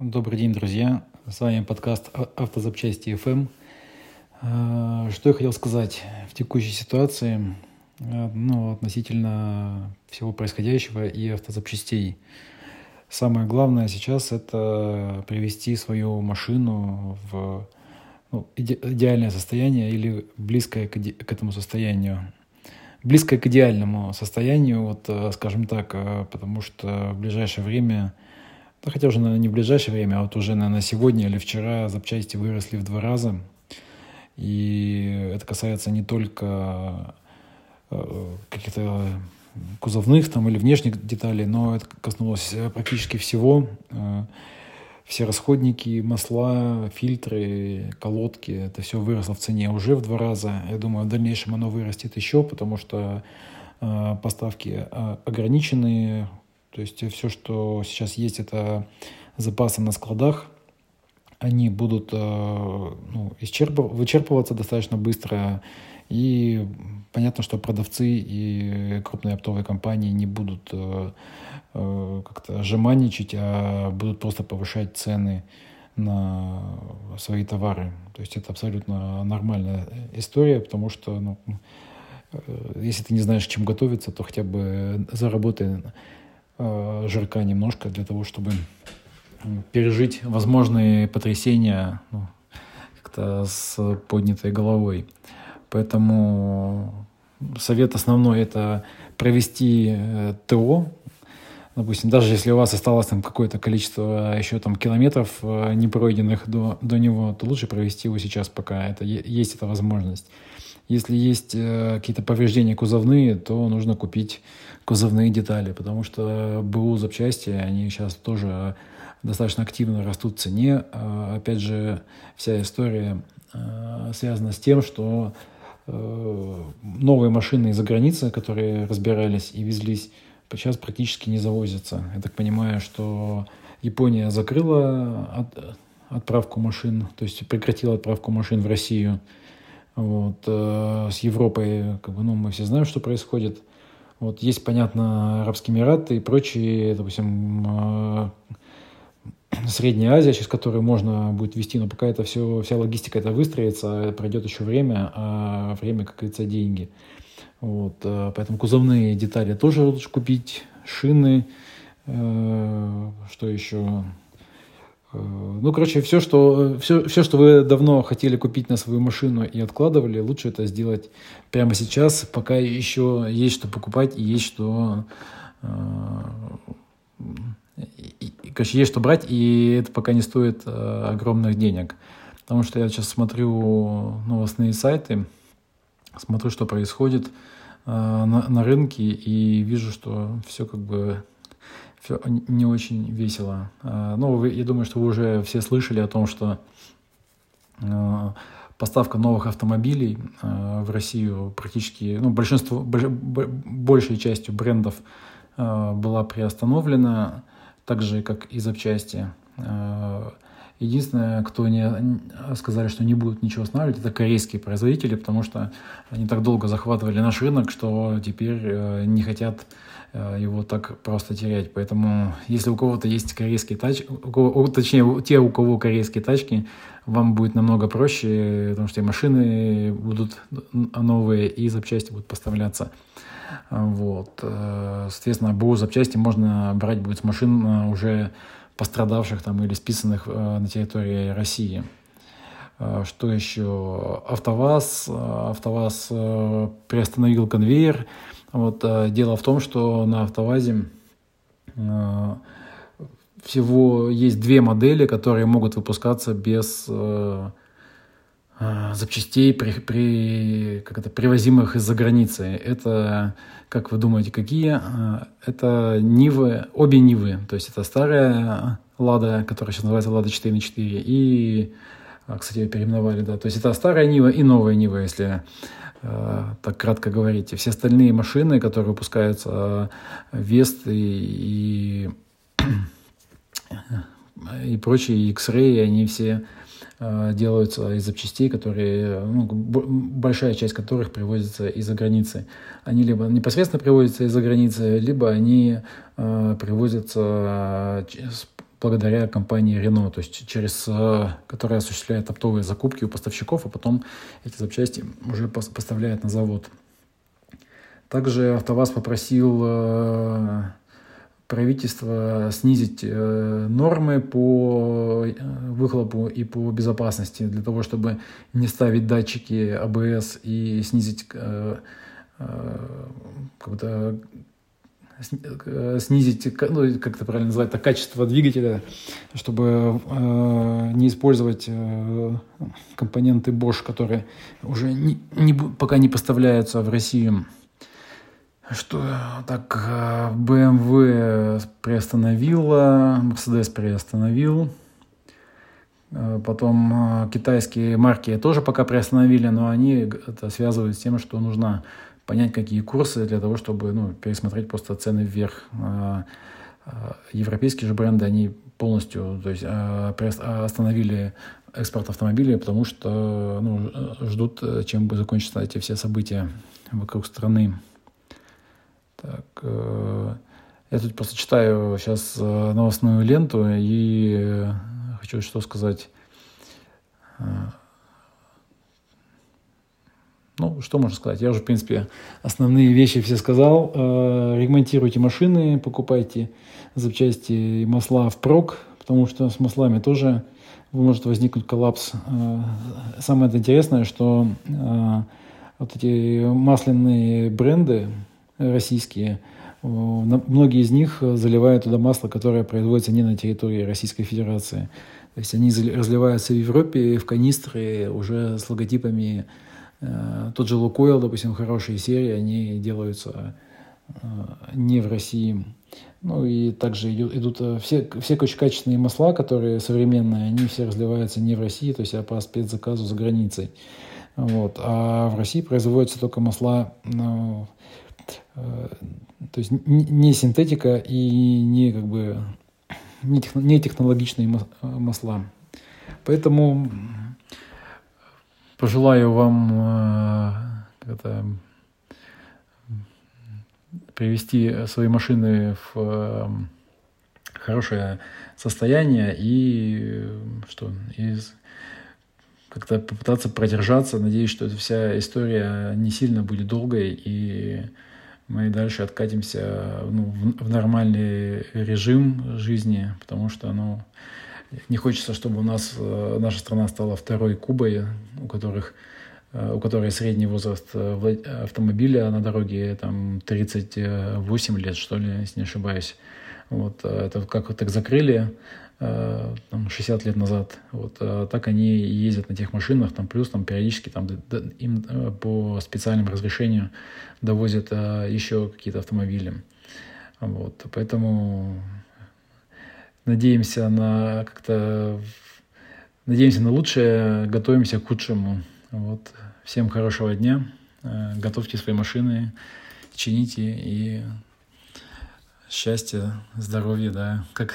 Добрый день, друзья. С вами подкаст «Автозапчасти FM». А, что я хотел сказать в текущей ситуации а, ну, относительно всего происходящего и автозапчастей. Самое главное сейчас – это привести свою машину в ну, иде идеальное состояние или близкое к, к этому состоянию. Близкое к идеальному состоянию, вот, скажем так, потому что в ближайшее время – да хотя уже, наверное, не в ближайшее время, а вот уже, наверное, сегодня или вчера запчасти выросли в два раза. И это касается не только э, каких-то кузовных там или внешних деталей, но это коснулось практически всего. Э, все расходники, масла, фильтры, колодки, это все выросло в цене уже в два раза. Я думаю, в дальнейшем оно вырастет еще, потому что э, поставки ограниченные, то есть все, что сейчас есть, это запасы на складах, они будут э, ну, вычерпываться достаточно быстро. И понятно, что продавцы и крупные оптовые компании не будут э, э, как-то жеманничать, а будут просто повышать цены на свои товары. То есть это абсолютно нормальная история, потому что ну, если ты не знаешь, чем готовиться, то хотя бы заработай э, жирка немножко для того, чтобы пережить возможные потрясения ну, как-то с поднятой головой. Поэтому совет основной это провести э, ТО. Допустим, даже если у вас осталось там какое-то количество еще там километров э, не пройденных до, до него, то лучше провести его сейчас, пока это, есть эта возможность. Если есть э, какие-то повреждения кузовные, то нужно купить кузовные детали, потому что БУ запчасти, они сейчас тоже достаточно активно растут в цене. А, опять же, вся история э, связана с тем, что э, новые машины из-за границы, которые разбирались и везлись, сейчас практически не завозятся. Я так понимаю, что Япония закрыла от, отправку машин, то есть прекратила отправку машин в Россию. Вот. Э, с Европой, как бы, ну, мы все знаем, что происходит. Вот есть, понятно, Арабские Эмираты и прочие, допустим, э, Средняя Азия, через которую можно будет вести, но пока это все, вся логистика это выстроится, пройдет еще время, а время, как говорится, деньги. Вот, э, поэтому кузовные детали тоже лучше купить, шины, что еще, ну, короче, все что, все, все, что вы давно хотели купить на свою машину и откладывали, лучше это сделать прямо сейчас, пока еще есть что покупать и есть что... Э, короче, есть что брать, и это пока не стоит э, огромных денег. Потому что я сейчас смотрю новостные сайты, смотрю, что происходит на, на рынке, и вижу, что все как бы все не очень весело. А, ну, я думаю, что вы уже все слышали о том, что а, поставка новых автомобилей а, в Россию практически, ну, большинство, большей частью брендов была приостановлена, так же, как и запчасти. Единственное, кто не сказали, что не будут ничего останавливать, это корейские производители, потому что они так долго захватывали наш рынок, что теперь э, не хотят Э, его так просто терять. Поэтому, если у кого-то есть корейские тачки, точнее, те, у кого корейские тачки, вам будет намного проще, потому что и машины будут новые, и запчасти будут поставляться. Вот. Э, соответственно, БУ запчасти можно брать будет с машин уже пострадавших там или списанных на территории России. Что еще? АвтоВАЗ. АвтоВАЗ приостановил конвейер вот, э, дело в том, что на автовазе э, всего есть две модели, которые могут выпускаться без э, запчастей, при, при, как это, привозимых из-за границы. Это, как вы думаете, какие? Это Нивы, обе Нивы. То есть это старая Лада, которая сейчас называется Лада 4 на 4, и, кстати, ее переименовали, да. То есть это старая Нива и новая Нива, если Э, так кратко говорить. все остальные машины, которые выпускаются, э, Весты и, и прочие X-Ray, они все э, делаются из запчастей, которые, ну, большая часть которых привозится из-за границы. Они либо непосредственно привозятся из-за границы, либо они э, привозятся благодаря компании Renault, то есть через, которая осуществляет оптовые закупки у поставщиков, а потом эти запчасти уже поставляет на завод. Также АвтоВАЗ попросил правительство снизить э, нормы по э, выхлопу и по безопасности для того, чтобы не ставить датчики АБС и снизить э, как-то снизить, ну, как это правильно называть, качество двигателя, чтобы не использовать компоненты Bosch, которые уже не, не, пока не поставляются в Россию. Что так BMW приостановила, Mercedes приостановил. Э, потом э, китайские марки тоже пока приостановили, но они это связывают с тем, что нужно понять, какие курсы для того, чтобы ну, пересмотреть просто цены вверх. Э, европейские же бренды, они полностью то есть, остановили экспорт автомобилей, потому что ну, ждут, чем бы закончатся эти все события вокруг страны. Так, э, я тут просто читаю сейчас э, новостную ленту и э, хочу что сказать. Ну, что можно сказать? Я уже, в принципе, основные вещи все сказал. Ремонтируйте машины, покупайте запчасти и масла в прок, потому что с маслами тоже может возникнуть коллапс. Самое интересное, что вот эти масляные бренды, российские, многие из них заливают туда масло, которое производится не на территории Российской Федерации. То есть они разливаются в Европе в канистры уже с логотипами. Э, тот же Лукойл, допустим, хорошие серии, они делаются э, не в России. Ну и также идут, идут э, все, все очень качественные масла, которые современные, они все разливаются не в России, то есть а по спецзаказу за границей. Вот. А в России производятся только масла ну, Э, то есть не синтетика и не как бы не технологичные масла. Поэтому пожелаю вам э, это, привести свои машины в э, хорошее состояние и что из как-то попытаться продержаться. Надеюсь, что эта вся история не сильно будет долгой и мы дальше откатимся ну, в, в нормальный режим жизни, потому что ну, не хочется, чтобы у нас э, наша страна стала второй Кубой, у которых э, у которой средний возраст э, автомобиля на дороге там 38 лет, что ли, если не ошибаюсь. Вот, это как так закрыли Э, там, 60 лет назад. Вот, а так они ездят на тех машинах, там, плюс там, периодически там, им э, по специальному разрешению довозят еще какие-то автомобили. Вот, поэтому надеемся на как-то надеемся на лучшее, готовимся к худшему. Вот. Всем хорошего дня, готовьте свои машины, чините и счастья, здоровья, да, как